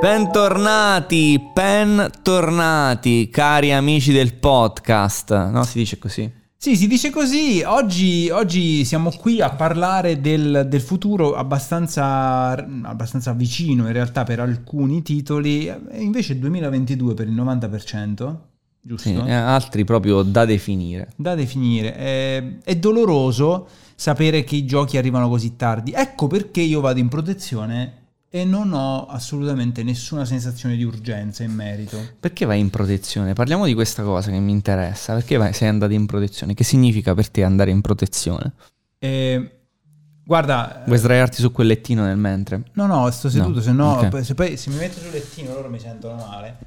Bentornati, bentornati, cari amici del podcast. No, si dice così. Sì, si dice così. Oggi, oggi siamo qui a parlare del, del futuro abbastanza, abbastanza, vicino in realtà per alcuni titoli, invece 2022 per il 90%. Giusto? Sì, altri proprio da definire. Da definire. È, è doloroso sapere che i giochi arrivano così tardi. Ecco perché io vado in protezione e non ho assolutamente nessuna sensazione di urgenza in merito. Perché vai in protezione? Parliamo di questa cosa che mi interessa. Perché vai, sei andato in protezione? Che significa per te andare in protezione? Eh, guarda... Vuoi sdraiarti su quel lettino nel mentre? No, no, sto seduto, no. se no... Okay. Se, poi, se mi metto sul lettino loro mi sentono male.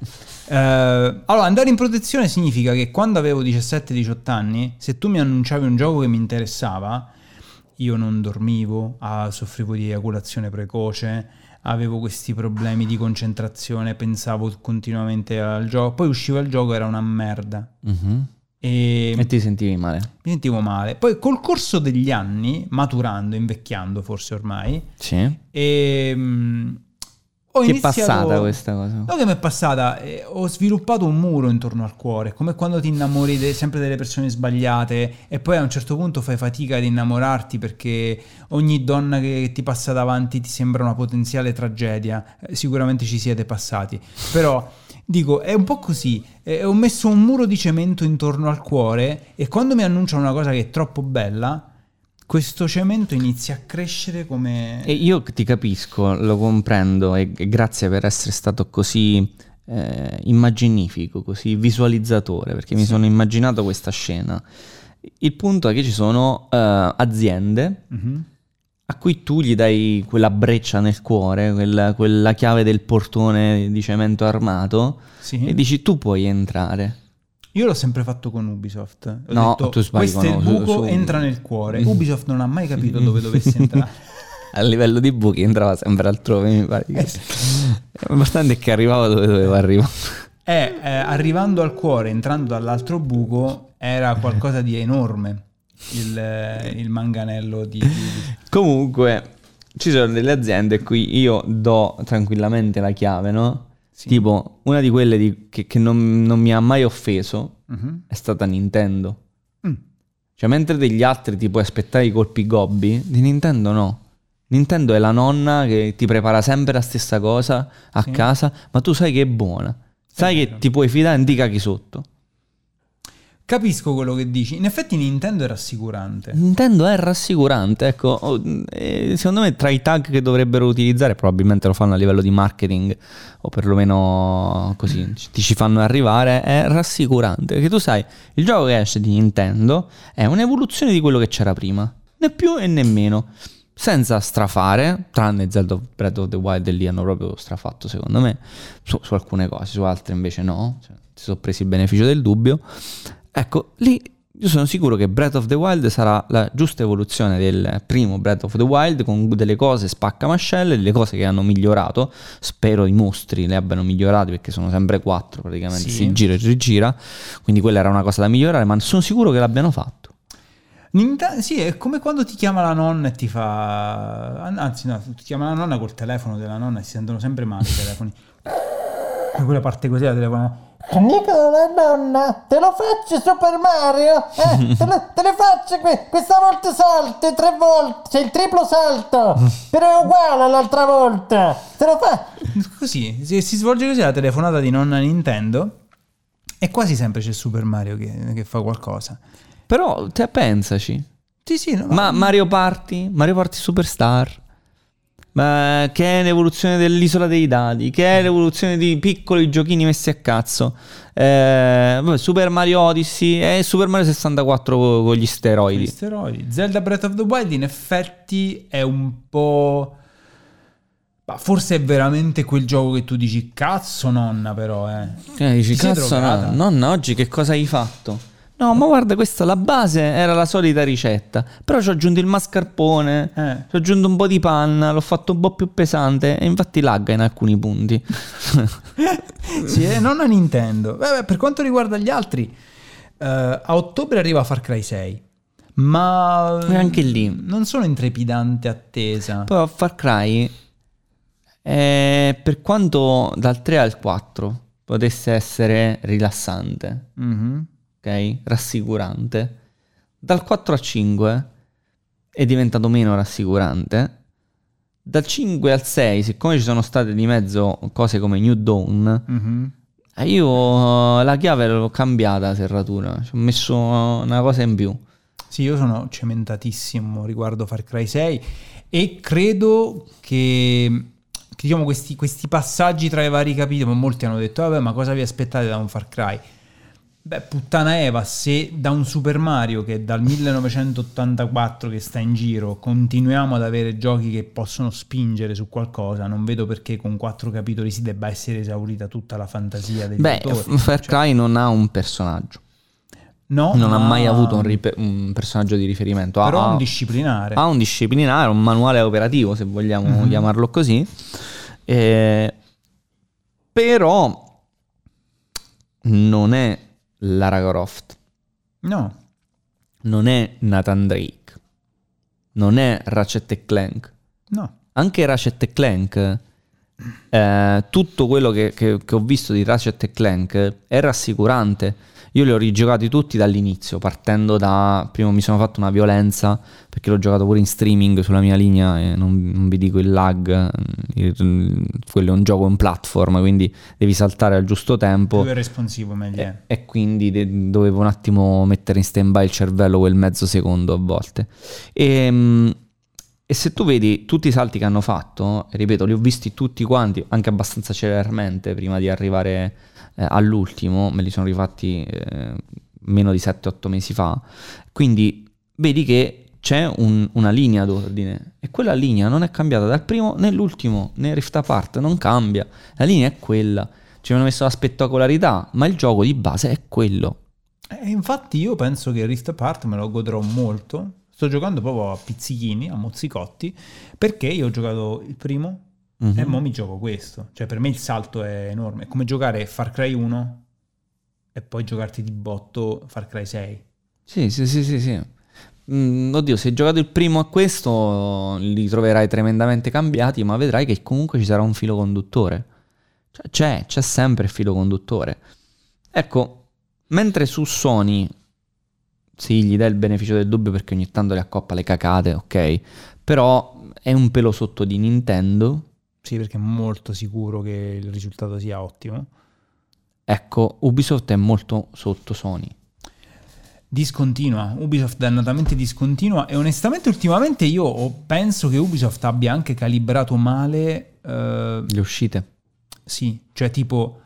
eh, allora, andare in protezione significa che quando avevo 17-18 anni, se tu mi annunciavi un gioco che mi interessava, io non dormivo, ah, soffrivo di eiaculazione precoce avevo questi problemi di concentrazione, pensavo continuamente al gioco, poi usciva il gioco era una merda. Mm-hmm. E, e, ti sentivi male? Mi sentivo male. Poi col corso degli anni, maturando, invecchiando forse ormai, sì. e, mh, ho Ti iniziato... è passata questa cosa? No, che mi è passata. Eh, ho sviluppato un muro intorno al cuore, come quando ti innamori de- sempre delle persone sbagliate e poi a un certo punto fai fatica ad innamorarti perché ogni donna che ti passa davanti ti sembra una potenziale tragedia. Eh, sicuramente ci siete passati. Però dico, è un po' così. Eh, ho messo un muro di cemento intorno al cuore e quando mi annunciano una cosa che è troppo bella questo cemento inizia a crescere come... E io ti capisco, lo comprendo e grazie per essere stato così eh, immaginifico, così visualizzatore, perché sì. mi sono immaginato questa scena. Il punto è che ci sono uh, aziende mm-hmm. A cui tu gli dai quella breccia nel cuore, quella, quella chiave del portone di cemento armato sì. e dici tu puoi entrare. Io l'ho sempre fatto con Ubisoft. Ho no, detto, tu sbagli questo è il buco, su... entra nel cuore. Ubisoft non ha mai capito dove dovesse entrare. A livello di buchi entrava sempre altrove, mi pare. Che... L'importante è che arrivava dove doveva arrivare. Eh, eh, arrivando al cuore, entrando dall'altro buco, era qualcosa di enorme. Il, il manganello di. Comunque, ci sono delle aziende a cui io do tranquillamente la chiave, no? Sì. Tipo, una di quelle di, che, che non, non, mi ha mai offeso uh-huh. è stata Nintendo. Mm. Cioè, mentre degli altri ti puoi aspettare i colpi gobbi, di Nintendo no. Nintendo è la nonna che ti prepara sempre la stessa cosa a sì. casa, ma tu sai che è buona. Sai è che ti puoi fidare e chi sotto. Capisco quello che dici. In effetti Nintendo è rassicurante. Nintendo è rassicurante, ecco. Oh, eh, secondo me tra i tag che dovrebbero utilizzare, probabilmente lo fanno a livello di marketing o perlomeno così ti ci fanno arrivare, è rassicurante. Perché tu sai, il gioco che esce di Nintendo è un'evoluzione di quello che c'era prima. Né più e né meno. Senza strafare, tranne Zelda Breath of the Wild e lì hanno proprio strafatto secondo me, su, su alcune cose, su altre invece no, cioè, si sono presi il beneficio del dubbio. Ecco, lì io sono sicuro che Breath of the Wild sarà la giusta evoluzione del primo Breath of the Wild con delle cose spaccamascelle, delle cose che hanno migliorato. Spero i mostri le abbiano migliorati perché sono sempre quattro praticamente, sì. si gira e rigira. Quindi quella era una cosa da migliorare, ma sono sicuro che l'abbiano fatto. Sì, è come quando ti chiama la nonna e ti fa... Anzi no, ti chiama la nonna col telefono della nonna e si sentono sempre male i telefoni. E quella parte così la telefono Nicola, nonna, te lo faccio Super Mario? Eh, te, lo, te le faccio que- questa volta salto, tre volte, c'è il triplo salto, però è uguale all'altra volta. Te lo fa? Così, si, si svolge così la telefonata di nonna Nintendo e quasi sempre c'è Super Mario che, che fa qualcosa. Però, te pensaci. Sì, sì. No, ma Mario Party, Mario Party Superstar ma che è l'evoluzione dell'isola dei dadi, che è l'evoluzione di piccoli giochini messi a cazzo. Eh, Super Mario Odyssey e Super Mario 64 con gli steroidi. Gli steroidi. Zelda Breath of the Wild in effetti è un po'... Ma forse è veramente quel gioco che tu dici cazzo nonna però eh. eh dici cazzo nonna, nonna oggi che cosa hai fatto? No, ma guarda, questa la base era la solita ricetta. Però ci ho aggiunto il mascarpone, eh. ci ho aggiunto un po' di panna, l'ho fatto un po' più pesante e infatti lagga in alcuni punti. sì, eh, non a Nintendo. Vabbè, per quanto riguarda gli altri, uh, a ottobre arriva Far Cry 6. Ma E anche lì. non sono in trepidante attesa. Poi Far Cry, eh, per quanto dal 3 al 4 potesse essere rilassante, Mhm. Ok? Rassicurante, dal 4 al 5 è diventato meno rassicurante. Dal 5 al 6, siccome ci sono state di mezzo cose come New Dawn, Mhm. eh, io eh, la chiave l'ho cambiata la serratura, ci ho messo una cosa in più. Sì, io sono cementatissimo riguardo Far Cry 6 e credo che, che, diciamo, questi, questi passaggi tra i vari capitoli, molti hanno detto, vabbè, ma cosa vi aspettate da un Far Cry? Beh, puttana Eva, se da un Super Mario che dal 1984 che sta in giro continuiamo ad avere giochi che possono spingere su qualcosa, non vedo perché con quattro capitoli si debba essere esaurita tutta la fantasia degli Beh, autori. Far Cioè, Cry non ha un personaggio. no, non ha ma- mai avuto un, ripe- un personaggio di riferimento. Però ha- un disciplinare. ha un disciplinare, un manuale operativo, se vogliamo Mhm. chiamarlo così. Eh, però non è Lara Croft, No, non è Nathan Drake, non è Ratchet e Clank. no. Anche Ratchet e Clank, eh, tutto quello che, che- che ho visto di Ratchet e Clank è rassicurante. Io li ho rigiocati tutti dall'inizio, partendo da... Prima mi sono fatto una violenza, perché l'ho giocato pure in streaming sulla mia linea e non, non vi dico il lag, il- quello è un gioco in platform, quindi devi saltare al giusto tempo. Più è responsivo meglio è. E, e quindi de- dovevo un attimo mettere in stand by il cervello quel mezzo secondo a volte. E, mm, e se tu vedi tutti i salti che hanno fatto, ripeto, li ho visti tutti quanti, anche abbastanza celermente prima di arrivare eh, all'ultimo, me li sono rifatti eh, meno di 7-8 mesi fa. Quindi vedi che c'è un- una linea d'ordine e quella linea non è cambiata dal primo né l'ultimo né Rift Apart, non cambia. La linea è quella. Ci hanno messo la spettacolarità, ma il gioco di base è quello. E infatti io penso che Rift Apart me lo godrò molto. Sto giocando proprio a pizzichini, a mozzicotti, perché io ho giocato il primo Mhm. e mo mi gioco questo. Cioè per me il salto è enorme. È come giocare Far Cry 1 e poi giocarti di botto Far Cry 6. Sì, sì, sì, sì, sì. Mm, oddio, se hai giocato il primo a questo, li troverai tremendamente cambiati, ma vedrai che comunque ci sarà un filo conduttore. Cioè, c'è, c'è sempre il filo conduttore. Ecco, mentre su Sony, sì, gli dai il beneficio del dubbio perché ogni tanto le accoppa le cacate, ok, però è un pelo sotto di Nintendo. Sì, perché è molto sicuro che il risultato sia ottimo. Ecco, Ubisoft è molto sotto Sony. Discontinua, Ubisoft dannatamente discontinua e onestamente ultimamente io penso che Ubisoft abbia anche calibrato male eh, Le uscite. Sì, cioè tipo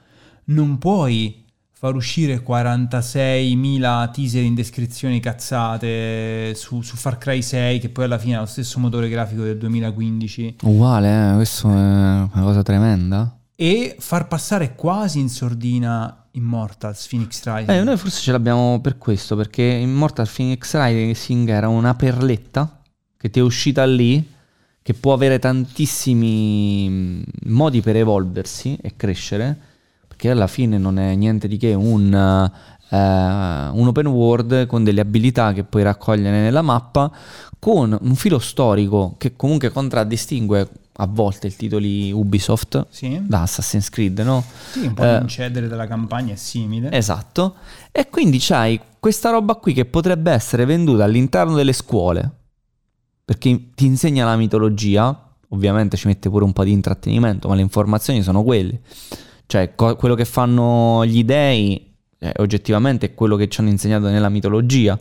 non puoi far uscire 46.000 teaser in descrizioni cazzate su, su Far Cry 6 che poi alla fine ha lo stesso motore grafico del 2015 Uguale, eh? questo è una cosa tremenda. e far passare quasi in sordina Immortals Phoenix Rising. Eh, noi forse ce l'abbiamo per questo, perché Immortal Phoenix Rising era una perletta che ti è uscita lì, che può avere tantissimi mm, modi per evolversi e crescere, perché alla fine non è niente di che un, eh, un open world con delle abilità che puoi raccogliere nella mappa, con un filo storico che comunque contraddistingue a volte i titoli Ubisoft Sì? da Assassin's Creed, no? Sì, un po' Eh, l'incedere della campagna è simile. Esatto. E quindi c'hai questa roba qui che potrebbe essere venduta all'interno delle scuole. Perché ti insegna la mitologia. Ovviamente ci mette pure un po' di intrattenimento, ma le informazioni sono quelle. Cioè, co- quello che fanno gli dei. eh, oggettivamente è quello che ci hanno insegnato nella mitologia.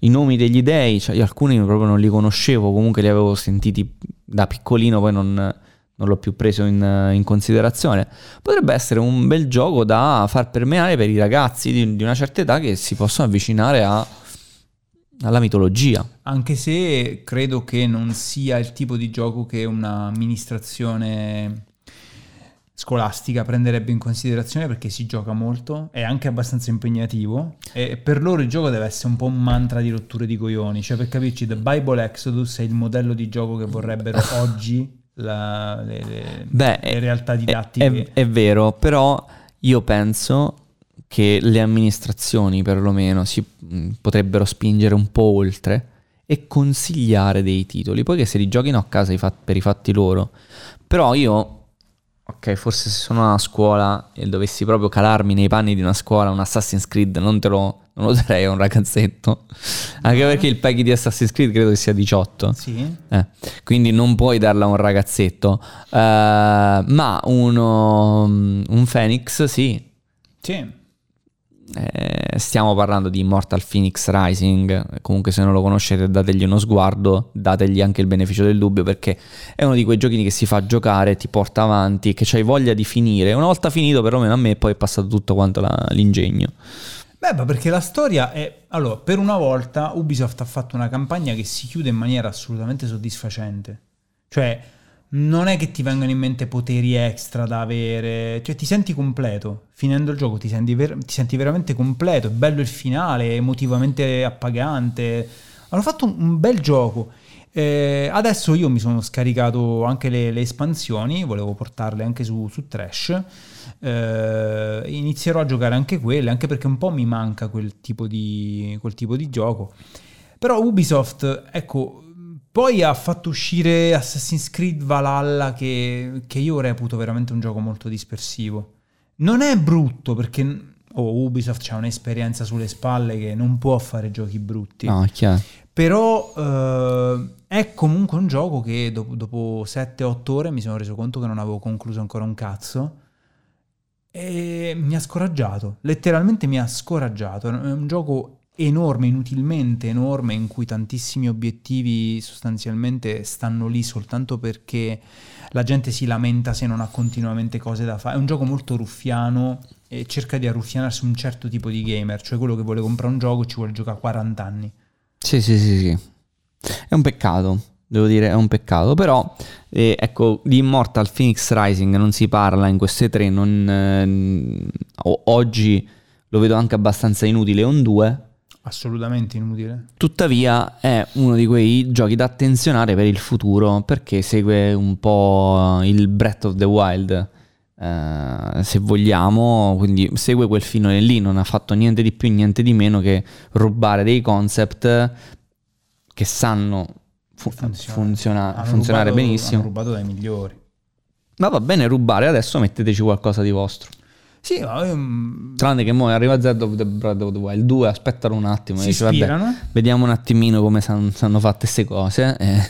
I nomi degli dei, cioè, io alcuni proprio non li conoscevo, comunque li avevo sentiti da piccolino, poi non, non l'ho più preso in, in considerazione. Potrebbe essere un bel gioco da far permeare per i ragazzi di, di una certa età che si possono avvicinare a- alla mitologia. Anche se credo che non sia il tipo di gioco che un'amministrazione scolastica prenderebbe in considerazione perché si gioca molto, è anche abbastanza impegnativo e per loro il gioco deve essere un po' un mantra di rotture di coglioni, cioè per capirci The Bible Exodus è il modello di gioco che vorrebbero oggi la- le, le- Beh, le realtà didattiche. è- è vero, però io penso che le amministrazioni perlomeno si mh, potrebbero spingere un po' oltre e consigliare dei titoli, poi che se li giochino a casa per i fatti loro. Però io Ok, forse se sono a scuola e dovessi proprio calarmi nei panni di una scuola, un Assassin's Creed, non te lo, non lo darei a un ragazzetto. Anche perché il peggy di Assassin's Creed credo che sia 18. Sì. Eh, quindi non puoi darla a un ragazzetto. Eh, ma uno, un Phoenix, sì. Sì. Eh, stiamo parlando di Immortal Phoenix Rising. Comunque, se non lo conoscete, dategli uno sguardo, dategli anche il beneficio del dubbio perché è uno di quei giochini che si fa giocare, ti porta avanti, che c'hai voglia di finire. Una volta finito, perlomeno a me, poi è passato tutto quanto la- l'ingegno. Beh, ma perché la storia è... Allora, per una volta Ubisoft ha fatto una campagna che si chiude in maniera assolutamente soddisfacente. Cioè, non è che ti vengono in mente poteri extra da avere, cioè ti senti completo. Finendo il gioco ti senti, ver- ti senti veramente completo, è bello il finale, emotivamente appagante. Hanno fatto un, un bel gioco. Eh, adesso io mi sono scaricato anche le, le espansioni, volevo portarle anche su, su Trash. Eh, inizierò a giocare anche quelle, anche perché un po' mi manca quel tipo di, quel tipo di gioco. Però Ubisoft, ecco, poi ha fatto uscire Assassin's Creed Valhalla che, che io reputo veramente un gioco molto dispersivo. Non è brutto perché oh, Ubisoft ha un'esperienza sulle spalle che non può fare giochi brutti. No, è chiaro. Però eh, è comunque un gioco che dopo, dopo 7-8 ore mi sono reso conto che non avevo concluso ancora un cazzo. E mi ha scoraggiato, letteralmente mi ha scoraggiato. È un gioco enorme, inutilmente enorme, in cui tantissimi obiettivi sostanzialmente stanno lì soltanto perché la gente si lamenta se non ha continuamente cose da fare. È un gioco molto ruffiano e cerca di arruffianarsi un certo tipo di gamer, cioè quello che vuole comprare un gioco ci vuole giocare 40 anni. Sì, sì, sì, sì. È un peccato, devo dire, è un peccato. Però, eh, ecco, di Immortal Phoenix Rising non si parla in queste tre. Non, eh, oggi lo vedo anche abbastanza inutile. È un 2. Assolutamente inutile. Tuttavia è uno di quei giochi da attenzionare per il futuro perché segue un po' il Breath of the Wild, eh, se vogliamo, quindi segue quel filone lì, non ha fatto niente di più, niente di meno che rubare dei concept che sanno fu- Funziona. funziona- funzionare rubato- benissimo. Hanno rubato dai migliori. Ma va bene rubare, adesso metteteci qualcosa di vostro. Sì, ma ehm, Tranne che mo arriva Z of the Breath of the Wild 2, aspettano un attimo, e si dice, vabbè, ispirano. vediamo un attimino come san- sanno fatte queste cose. eh.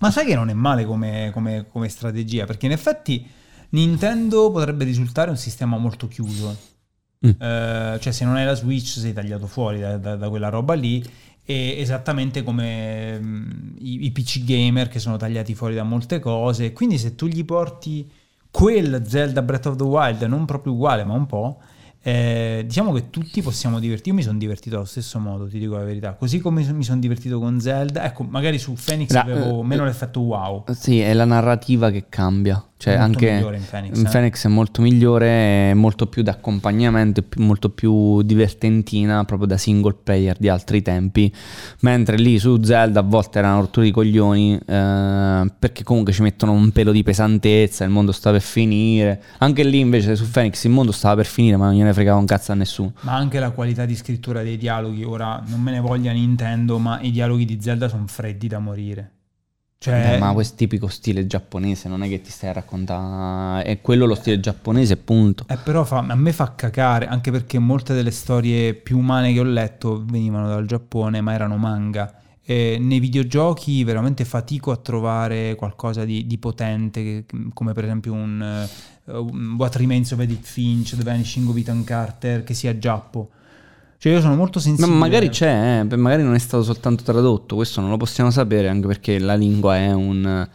Ma sai che non è male come, come- come strategia? Perché in effetti Nintendo potrebbe risultare un sistema molto chiuso. Mm. Eh, cioè, se non hai la Switch, sei tagliato fuori da, da- da quella roba lì. E esattamente come mm, i, i PC gamer che sono tagliati fuori da molte cose. Quindi, se tu gli porti quel Zelda Breath of the Wild, non proprio uguale, ma un po'. eh, diciamo che tutti possiamo divertirci. Io mi sono divertito allo stesso modo, ti dico la verità. Così come mi sono divertito con Zelda. Ecco, magari su Phoenix Ra- avevo eh, meno l'effetto wow. Sì, è la narrativa che cambia. Cioè, Molto anche migliore in Phoenix, in eh. Phoenix è molto migliore, è molto più d'accompagnamento, più- molto più divertentina, proprio da single player di altri tempi. Mentre lì su Zelda a volte era una rottura di coglioni, eh, perché comunque ci mettono un pelo di pesantezza, il mondo sta per finire. Anche lì invece su Phoenix il mondo stava per finire, ma non gliene fregava un cazzo a nessuno. Ma anche la qualità di scrittura dei dialoghi. Ora non me ne voglia Nintendo, ma i dialoghi di Zelda sono freddi da morire. Cioè, Eh, ma questo tipico stile giapponese, non è che ti stai a raccontare, è quello lo stile giapponese, punto. Eh, però fa- a me fa cacare, anche perché molte delle storie più umane che ho letto venivano dal Giappone, ma erano manga. E nei videogiochi veramente fatico a trovare qualcosa di, di potente, che- come per esempio un, eh, un What Remains of Edith Finch, The Vanishing of Ethan Carter, che sia giappo. Cioè io sono molto Ma sensibile. magari c'è, eh, magari non è stato soltanto tradotto, questo non lo possiamo sapere anche perché la lingua è un-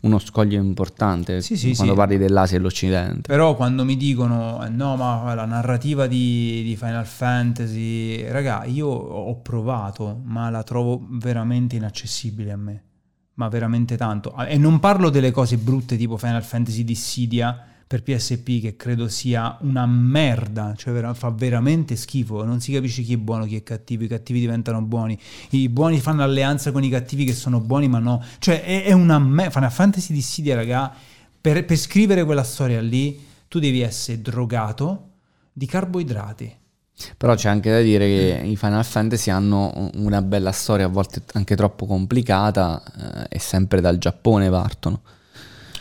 uno scoglio importante Sì, sì, quando sì. parli dell'Asia e dell'Occidente. Però quando mi dicono eh, no, ma la narrativa di, di Final Fantasy, raga, io ho provato, ma la trovo veramente inaccessibile a me. Ma veramente tanto. E non parlo delle cose brutte tipo Final Fantasy Dissidia per PSP, che credo sia una merda, cioè vera- fa veramente schifo. Non si capisce chi è buono, chi è cattivo. I cattivi diventano buoni, i buoni fanno alleanza con i cattivi che sono buoni, ma no. Cioè, è, è una merda. Final Fantasy Dissidia, raga, per, per scrivere quella storia lì, tu devi essere drogato di carboidrati. Però c'è anche da dire che i Final Fantasy hanno una bella storia, a volte anche troppo complicata, eh, e sempre dal Giappone partono.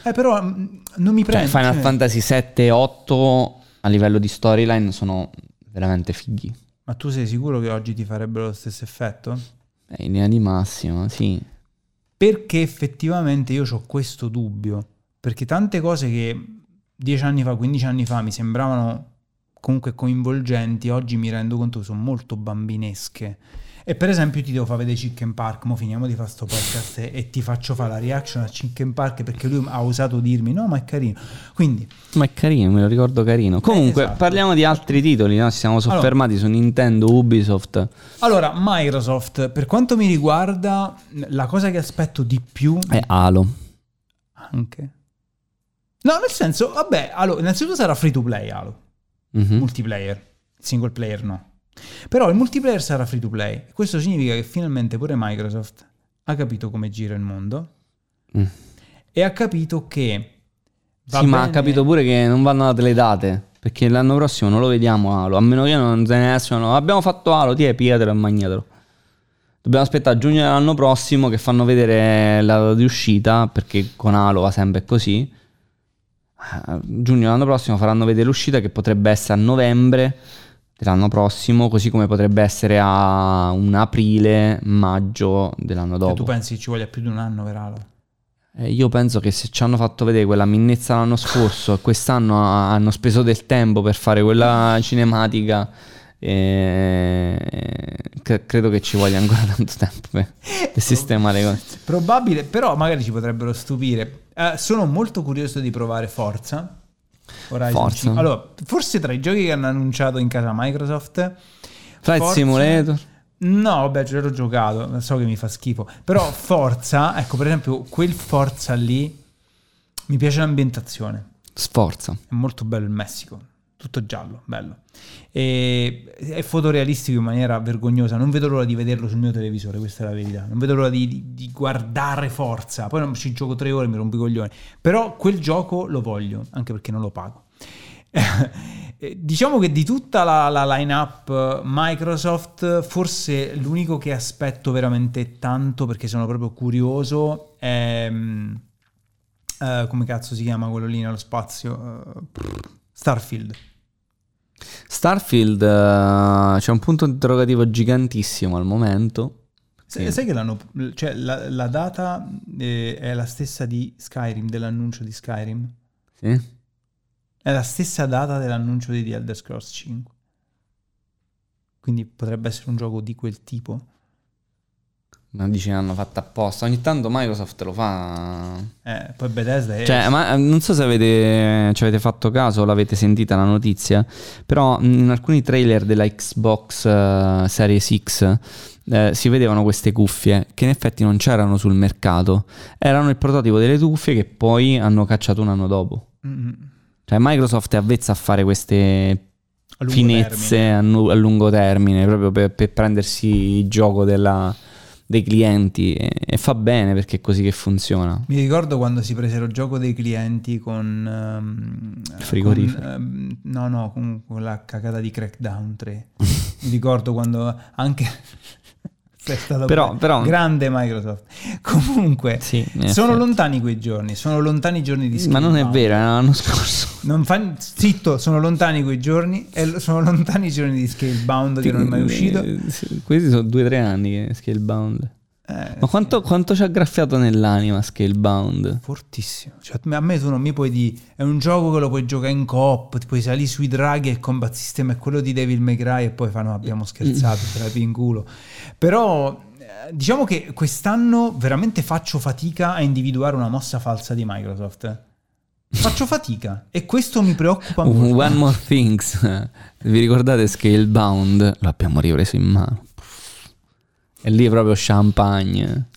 Eh, però mm, non mi Cioè, prende. Final cioè- Fantasy 7 e 8 a livello di storyline sono veramente fighi. Ma tu sei sicuro che oggi ti farebbero lo stesso effetto? Eh, in linea di massima, sì. Perché effettivamente io ho questo dubbio. Perché tante cose che 10 anni fa, 15 anni fa mi sembravano comunque coinvolgenti, oggi mi rendo conto che sono molto bambinesche. E per esempio ti devo far vedere Chicken Park, mo finiamo di fare sto podcast e, e ti faccio fare la reaction a Chicken Park perché lui ha osato dirmi no ma è carino. Quindi Ma è carino, me lo ricordo carino. Comunque, esatto. parliamo di altri titoli, no? Siamo Allora. soffermati su Nintendo, Ubisoft. Allora, Microsoft, per quanto mi riguarda, la cosa che aspetto di più E Halo. anche. No, nel senso, vabbè, allora, innanzitutto sarà free to play Halo, Mhm. multiplayer, single player no. Però il multiplayer sarà free to play. Questo significa che finalmente pure Microsoft ha capito come gira il mondo Mm. e ha capito che Sì, ma ha bene- capito pure che non vanno date le date. Perché l'anno prossimo non lo vediamo Halo. A meno che non se ne escono. Abbiamo fatto Halo, ti pigliatelo e magnatelo. Dobbiamo aspettare giugno dell'anno prossimo che fanno vedere la data di uscita. Perché con Halo va sempre così. Eh, Giugno dell'anno prossimo faranno vedere l'uscita che potrebbe essere a novembre dell'anno prossimo. Così come potrebbe essere a un aprile, maggio dell'anno E dopo. tu pensi ci voglia più di un anno per Halo? Eh, io penso che se ci hanno fatto vedere quella minnezza l'anno scorso e quest'anno ha- hanno speso del tempo per fare quella cinematica, eh, cre- credo che ci voglia ancora tanto tempo per, per sistemare le cose. Probabile, però magari ci potrebbero stupire. Eh, sono molto curioso di provare Forza. Horizon Forza. 5. Allora, forse tra i giochi che hanno annunciato in casa Microsoft... Flight Forza- Simulator. No, vabbè, ce l'ho giocato, so che mi fa schifo. Però Forza, ecco, per esempio, quel Forza lì mi piace l'ambientazione. Sforza. È molto bello il Messico, tutto giallo, bello. E è fotorealistico in maniera vergognosa. Non vedo l'ora di vederlo sul mio televisore, questa è la verità. Non vedo l'ora di, di- di guardare Forza. Poi non ci gioco tre ore, mi rompo i coglioni. Però quel gioco lo voglio, anche perché non lo pago. Eh, Diciamo che di tutta la, la line-up Microsoft, forse l'unico che aspetto veramente tanto perché sono proprio curioso è. eh, come cazzo si chiama quello lì nello spazio? Eh, Starfield. Starfield eh, c'è un punto interrogativo gigantissimo al momento. Sai, Sì. sai che l'hanno. Cioè, la, la data eh, è la stessa di Skyrim, dell'annuncio di Skyrim. Sì? È la stessa data dell'annuncio di The Elder Scrolls 5. Quindi potrebbe essere un gioco di quel tipo. Ma dici l'hanno fatto apposta. Ogni tanto Microsoft lo fa. Eh, poi Bethesda è. Cioè, ma eh, non so se avete, ci avete fatto caso o l'avete sentita la notizia, però in alcuni trailer della Xbox eh, Series X eh, si vedevano queste cuffie che in effetti non c'erano sul mercato. Erano il prototipo delle cuffie che poi hanno cacciato un anno dopo. Mm, Cioè, Microsoft è avvezza a fare queste a finezze termine. a, nu- a lungo termine, proprio per, per prendersi il gioco della- dei clienti e, e fa bene perché è così che funziona. Mi ricordo quando si presero il gioco dei clienti con... ehm, Il frigorifero. con, ehm, no, no, con quella cagata di Crackdown 3. Mi ricordo quando anche... Sei stato Però- però- grande Microsoft. Comunque, Sì, sono effetti. lontani quei giorni, sono lontani i giorni di Ma non è vero, l'anno scorso. Non fa... Zitto, sono lontani quei giorni e sono lontani i giorni di Scalebound che non è mai uscito. Eh, Questi sono due o tre anni che Scalebound. Eh, Ma quanto, quanto ci ha graffiato nell'anima Scalebound? Fortissimo. Cioè, a me tu non mi puoi dire. È un gioco che lo puoi giocare in coop. Ti puoi salire sui draghi e il combat system è quello di Devil May Cry. E poi fanno abbiamo scherzato, te la in culo. Però. eh, Diciamo che quest'anno veramente faccio fatica a individuare una mossa falsa di Microsoft. Faccio fatica e questo mi preoccupa molto. One More Things. Vi ricordate Scalebound? L'abbiamo ripreso in mano. E lì è proprio champagne.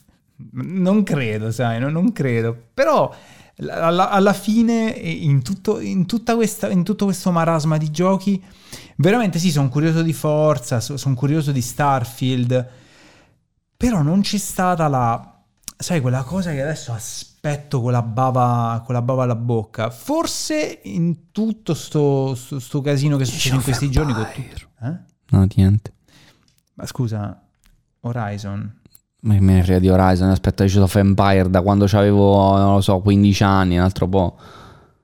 Non credo, sai, no? non credo. Però alla, alla fine, in tutto, in, tutta questa, in tutto questo marasma di giochi, veramente sì, sono curioso di Forza, sono curioso di Starfield, però non c'è stata la... Sai, quella cosa che adesso aspetto con la bava, con la bava alla bocca. Forse in tutto sto, sto, sto casino che succede in questi giorni... Con tutto, eh? No, niente. Ma scusa, Horizon. Ma che me ne frega di Horizon, aspetta Age of Empire da quando avevo, non lo so, 15 anni, un altro po'.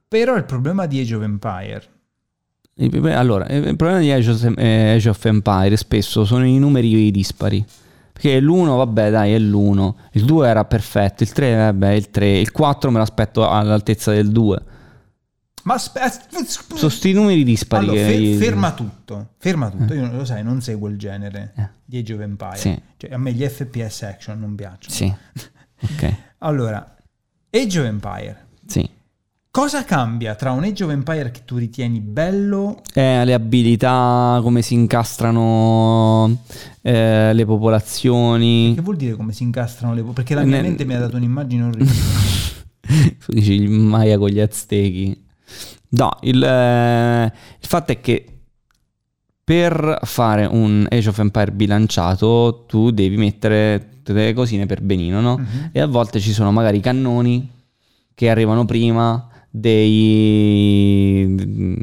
Però il problema di Age of Empire. Allora, il problema di Age of, eh, Empire spesso sono i numeri dispari. Perché l'1, vabbè, dai, è l'1. Il 2 era perfetto, il 3, vabbè, il 3. Il 4 me l'aspetto all'altezza del 2. Ma aspetta, Sono sti numeri dispari allora, fe- ferma tutto, ferma tutto. Io lo sai, non seguo il genere Eh. di Age of Empire. Sì. Cioè, a me gli FPS action non piacciono. Sì. Ok, Allora, Age of Empire. sì. Cosa cambia tra un Age of Empire che tu ritieni bello Eh, le abilità, come si incastrano eh, le popolazioni. Che vuol dire come si incastrano le Perché la mia Ne- mente mi ha dato un'immagine orribile. tu dici il Maya con gli Aztechi. No, il, eh, il fatto è che per fare un Age of Empire bilanciato tu devi mettere tutte delle cosine per benino, no? Mhm. E a volte ci sono magari cannoni che arrivano prima dei,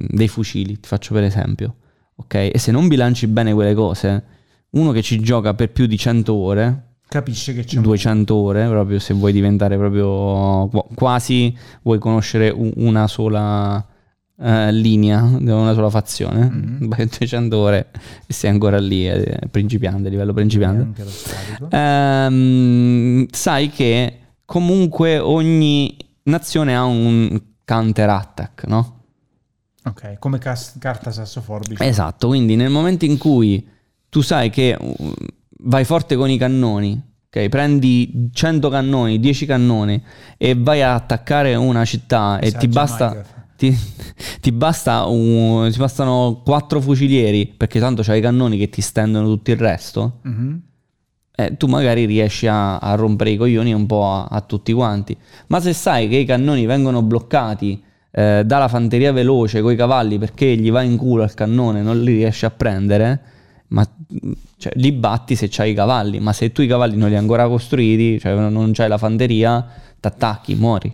dei fucili, ti faccio per esempio. Ok? E se non bilanci bene quelle cose, uno che ci gioca per più di 100 ore, Capisce che c'è un 200 ore, proprio se vuoi diventare proprio qu- quasi vuoi conoscere una sola eh, linea, una sola fazione, Mhm. vai 200 ore e sei ancora lì, eh, principiante, livello principiante. Ehm, sai che comunque ogni nazione ha un counter attack, no? Ok, come cas- carta sassoforbice. Esatto, quindi nel momento in cui tu sai che uh, vai forte con i cannoni, ok? Prendi 100 cannoni, 10 cannoni e vai a attaccare una città e ti Messaggi basta, Minecraft. Ti, ti basta un- ti bastano 4 fucilieri perché tanto c'hai i cannoni che ti stendono tutto il resto. Mhm. eh, tu magari riesci a, a rompere i coglioni un po' a, a tutti quanti. Ma se sai che i cannoni vengono bloccati eh, dalla fanteria veloce con i cavalli perché gli va in culo al cannone, non li riesci a prendere, ma cioè, li batti se c'hai i cavalli. Ma se tu i cavalli non li hai ancora costruiti, cioè non c'hai la fanteria, t'attacchi, muori.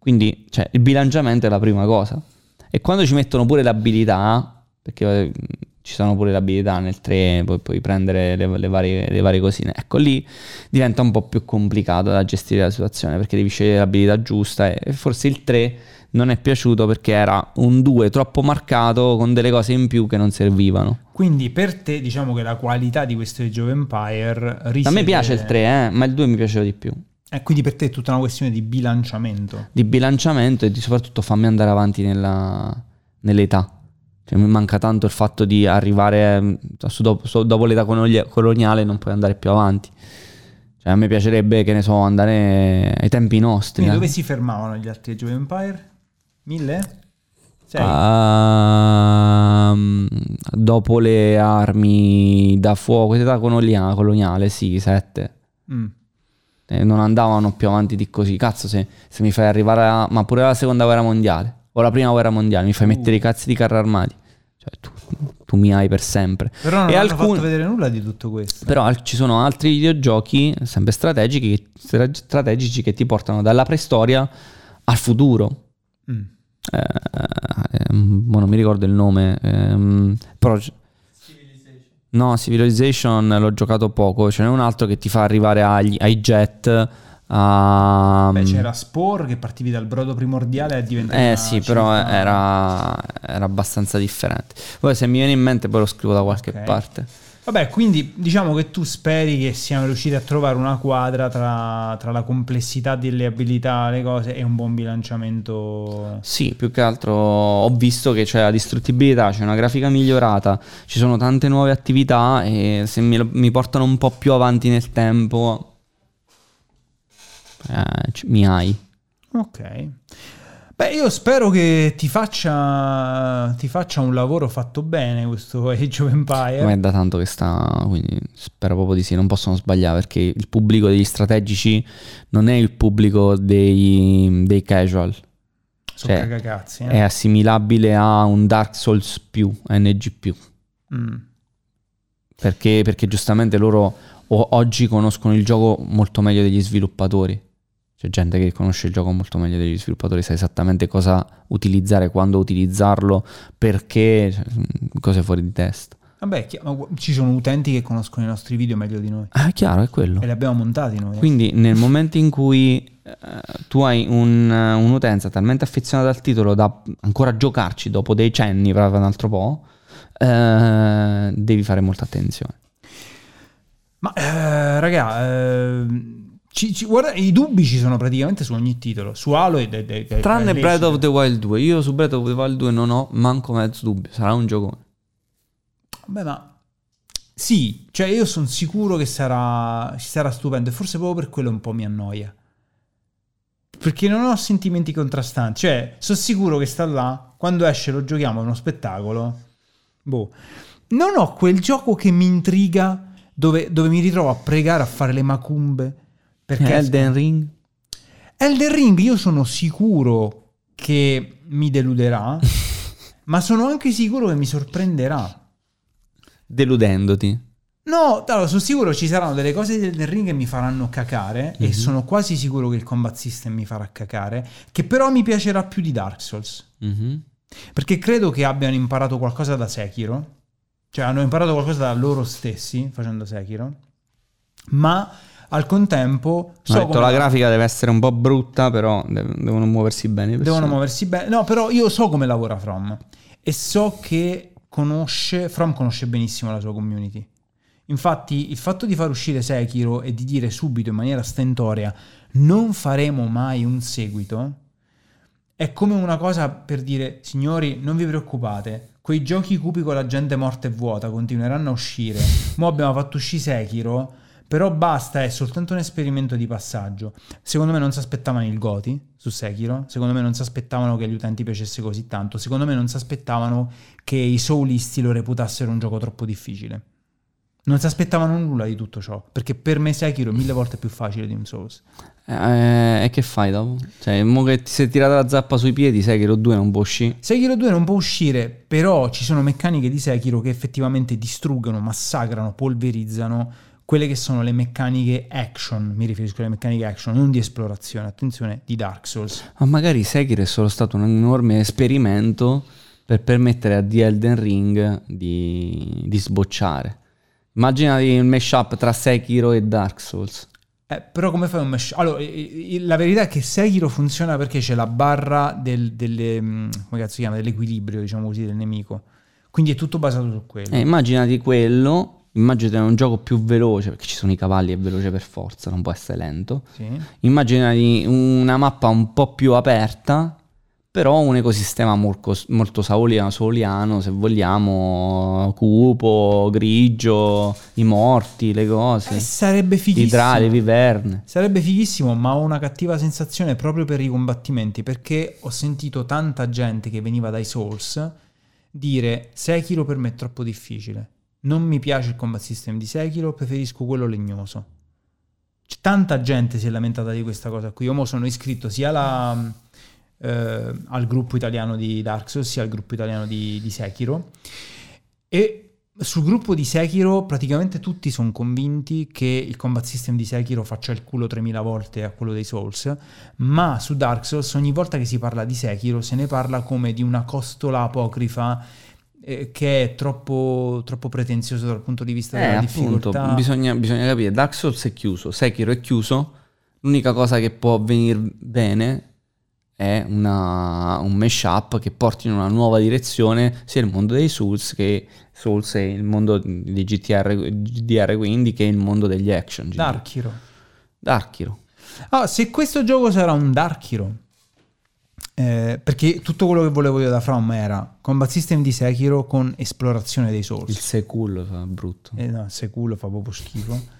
Quindi cioè, il bilanciamento è la prima cosa. E quando ci mettono pure le abilità, perché eh, ci sono pure le abilità nel 3, poi puoi prendere le, le varie, le varie cosine, ecco lì diventa un po' più complicato da gestire la situazione perché devi scegliere l'abilità giusta e e forse il 3 non è piaciuto perché era un 2 troppo marcato con delle cose in più che non servivano. Quindi per te diciamo che la qualità di questo Age of Empire risiede... A me piace il 3, eh, ma il 2 mi piaceva di più. Eh, quindi per te è tutta una questione di bilanciamento. Di bilanciamento e di soprattutto fammi andare avanti nella- nell'età. Cioè, mi manca tanto il fatto di arrivare ehm, su dopo, dopo l'età coloni- coloniale non puoi andare più avanti. Cioè, a me piacerebbe, che ne so, andare ai tempi nostri. Quindi eh. dove si fermavano gli altri Age of Empire? Mille? Sei? Ehm, dopo le armi da fuoco, età colonia- coloniale, sì, sette. Mm. Eh, non andavano più avanti di così. Cazzo, se, se mi fai arrivare a... Ma pure la seconda guerra mondiale o la prima guerra mondiale, mi fai Uh. mettere i cazzi di carri armati. Cioè, tu, tu mi hai per sempre. Però non E hanno alcun- fatto vedere nulla di tutto questo. Però al- ci sono altri videogiochi, sempre strategici, stra- strategici, che ti portano dalla preistoria al futuro. Mm. Eh, ehm, mo non mi ricordo il nome. ehm, però... No, Civilization l'ho giocato poco. Ce n'è un altro che ti fa arrivare agli- ai jet. A... Beh, c'era Spore che partivi dal brodo primordiale e diventava... Eh sì, però era, era abbastanza differente. Poi se mi viene in mente poi lo scrivo da qualche Ok. parte. Vabbè, quindi diciamo che tu speri che siamo riusciti a trovare una quadra tra, tra la complessità delle abilità, le cose e un buon bilanciamento. Sì, più che altro ho visto che c'è la distruttibilità, c'è una grafica migliorata, ci sono tante nuove attività e se mi, mi portano un po' più avanti nel tempo, eh, mi hai. Ok. Beh, io spero che ti faccia, ti faccia un lavoro fatto bene questo Age of Empire. Ma è da tanto che sta, quindi spero proprio di sì, non possono sbagliare perché il pubblico degli strategici non è il pubblico dei, dei casual, Sono cioè, cagacazzi, eh. è assimilabile a un Dark Souls più, NG più. Mm. Perché, perché giustamente loro oggi conoscono il gioco molto meglio degli sviluppatori. C'è gente che conosce il gioco molto meglio degli sviluppatori, sa esattamente cosa utilizzare, quando utilizzarlo, perché, cioè, cose fuori di testa. Vabbè, ci sono utenti che conoscono i nostri video meglio di noi. Ah, è chiaro, è quello. E li abbiamo montati noi. eh. Quindi nel momento in cui eh, tu hai un- un'utenza talmente affezionata al titolo da ancora giocarci dopo decenni, proprio un altro po', eh, devi fare molta attenzione. Ma eh, raga, ehm, ci- ci- guarda, i dubbi ci sono praticamente su ogni titolo. Su Halo e de- Tranne de- Breath of the Wild 2, io su Breath of the Wild 2 non ho manco mezzo dubbio, sarà un giocone. Beh, ma sì, cioè io sono sicuro che sarà, sarà stupendo e forse proprio per quello un po' mi annoia. Perché non ho sentimenti contrastanti, cioè sono sicuro che sta là, quando esce lo giochiamo, è uno spettacolo. Boh. Non ho quel gioco che mi intriga dove, dove mi ritrovo a pregare a fare le macumbe. Perché Elden Ring? Elden Ring io sono sicuro che mi deluderà, ma sono anche sicuro che mi sorprenderà. Deludendoti. No, allora, sono sicuro ci saranno delle cose del Elden Ring che mi faranno cacare e sono quasi sicuro che il combat system mi farà cacare, che però mi piacerà più di Dark Souls, Mhm. perché credo che abbiano imparato qualcosa da Sekiro, cioè hanno imparato qualcosa da loro stessi facendo Sekiro, ma al contempo so detto, come la grafica deve essere un po' brutta, però dev- devono muoversi bene. devono muoversi bene. No, però io so come lavora From e so che conosce, From conosce benissimo la sua community. Infatti, il fatto di far uscire Sekiro e di dire subito in maniera stentorea non faremo mai un seguito è come una cosa per dire, signori, non vi preoccupate, quei giochi cupi con la gente morta e vuota continueranno a uscire. Mo abbiamo fatto uscire Sekiro, però basta, è soltanto un esperimento di passaggio. Secondo me non si aspettavano il Goti su Sekiro, secondo me non si aspettavano che agli utenti piacesse così tanto, secondo me non si aspettavano che i soulisti lo reputassero un gioco troppo difficile. Non si aspettavano nulla di tutto ciò, perché per me Sekiro è mille volte più facile di un Souls. Eh, e che fai dopo? Cioè, mo che ti sei tirata la zappa sui piedi, lo 2 non può uscire. Sekiro 2 non può uscire, però ci sono meccaniche di Sekiro che effettivamente distruggono, massacrano, polverizzano quelle che sono le meccaniche action, mi riferisco alle meccaniche action, non di esplorazione, attenzione, di Dark Souls. Ma magari Sekiro è solo stato un enorme esperimento per permettere a The Elden Ring di, di sbocciare. Immaginati il mashup tra Sekiro e Dark Souls. Eh, però come fai un mesh? Allora, la verità è che Sekiro funziona perché c'è la barra del, delle, mm, come cazzo si chiama, dell'equilibrio, diciamo così, del nemico. Quindi è tutto basato su quello. Eh, immaginati quello, immaginati un gioco più veloce, perché ci sono i cavalli, è veloce per forza, non può essere lento. Sì. Immaginati una mappa un po' più aperta, però un ecosistema molto, molto soliano, se vogliamo, cupo, grigio, i morti, le cose, Eh, sarebbe i fighissimo. draghi, le viverne. Sarebbe fighissimo, ma ho una cattiva sensazione proprio per i combattimenti, perché ho sentito tanta gente che veniva dai Souls dire Sekiro per me è troppo difficile. Non mi piace il combat system di Sekiro, preferisco quello legnoso. C'è tanta gente si è lamentata di questa cosa qui. Io mo sono iscritto sia alla, eh, al gruppo italiano di Dark Souls sia al gruppo italiano di, di Sekiro. E sul gruppo di Sekiro praticamente tutti sono convinti che il combat system di Sekiro faccia il culo 3000 volte a quello dei Souls, ma su Dark Souls ogni volta che si parla di Sekiro se ne parla come di una costola apocrifa eh, che è troppo, troppo pretenzioso dal punto di vista Eh, della appunto, difficoltà. bisogna, bisogna capire, Dark Souls è chiuso, Sekiro è chiuso, l'unica cosa che può venire bene è una- un mashup che porti in una nuova direzione sia il mondo dei Souls che Souls e il mondo di GTR, GDR quindi che il mondo degli action. GDR. Dark Hero. Dark Hero. Ah, se questo gioco sarà un Dark Hero, eh, perché tutto quello che volevo io da From era combat system di Sekiro con esplorazione dei Souls. Il Sekul fa brutto. Eh no, se culo fa proprio schifo.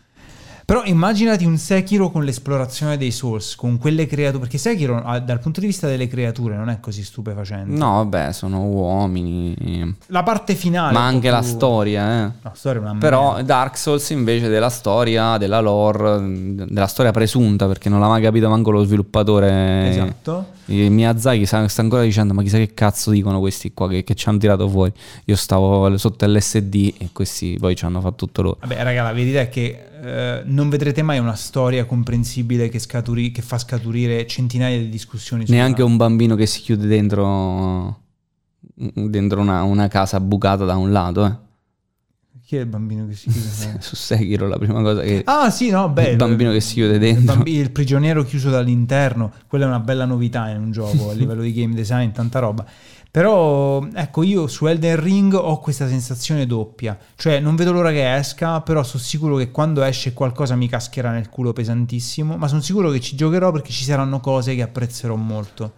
Però immaginati un Sekiro con l'esplorazione dei Souls, con quelle creature, perché Sekiro ah, dal punto di vista delle creature non è così stupefacente. No, vabbè, sono uomini. La parte finale... Ma anche la più- storia, eh. La storia è una Però merda. Dark Souls invece della storia, della lore, della storia presunta, perché non l'ha mai capito manco lo sviluppatore. Esatto. E Miyazaki sta, sta ancora dicendo: Ma chissà che cazzo dicono questi qua che, che ci hanno tirato fuori. Io stavo sotto LSD e questi poi ci hanno fatto tutto loro. Vabbè, raga, la verità è che eh, non vedrete mai una storia comprensibile che, scaturi- che fa scaturire centinaia di discussioni. Neanche una- un bambino che si chiude dentro, dentro una, una casa bucata da un lato. Eh. Chi è il bambino che si chiude? Su Sekiro la prima cosa che... ah sì, no, beh. il bambino che si chiude il, dentro. bambi- il prigioniero chiuso dall'interno, quella è una bella novità in un gioco a livello di game design, tanta roba. Però ecco, io su Elden Ring ho questa sensazione doppia, cioè non vedo l'ora che esca, però sono sicuro che quando esce qualcosa mi cascherà nel culo pesantissimo, ma sono sicuro che ci giocherò perché ci saranno cose che apprezzerò molto.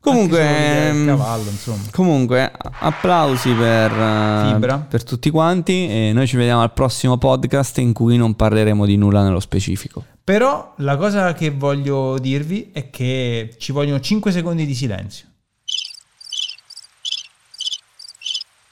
Comunque, ehm, cavallo, insomma. Comunque, applausi per, Fibra. per tutti quanti e noi ci vediamo al prossimo podcast in cui non parleremo di nulla nello specifico. Però la cosa che voglio dirvi è che ci vogliono 5 secondi di silenzio.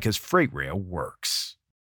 because Freight Rail works.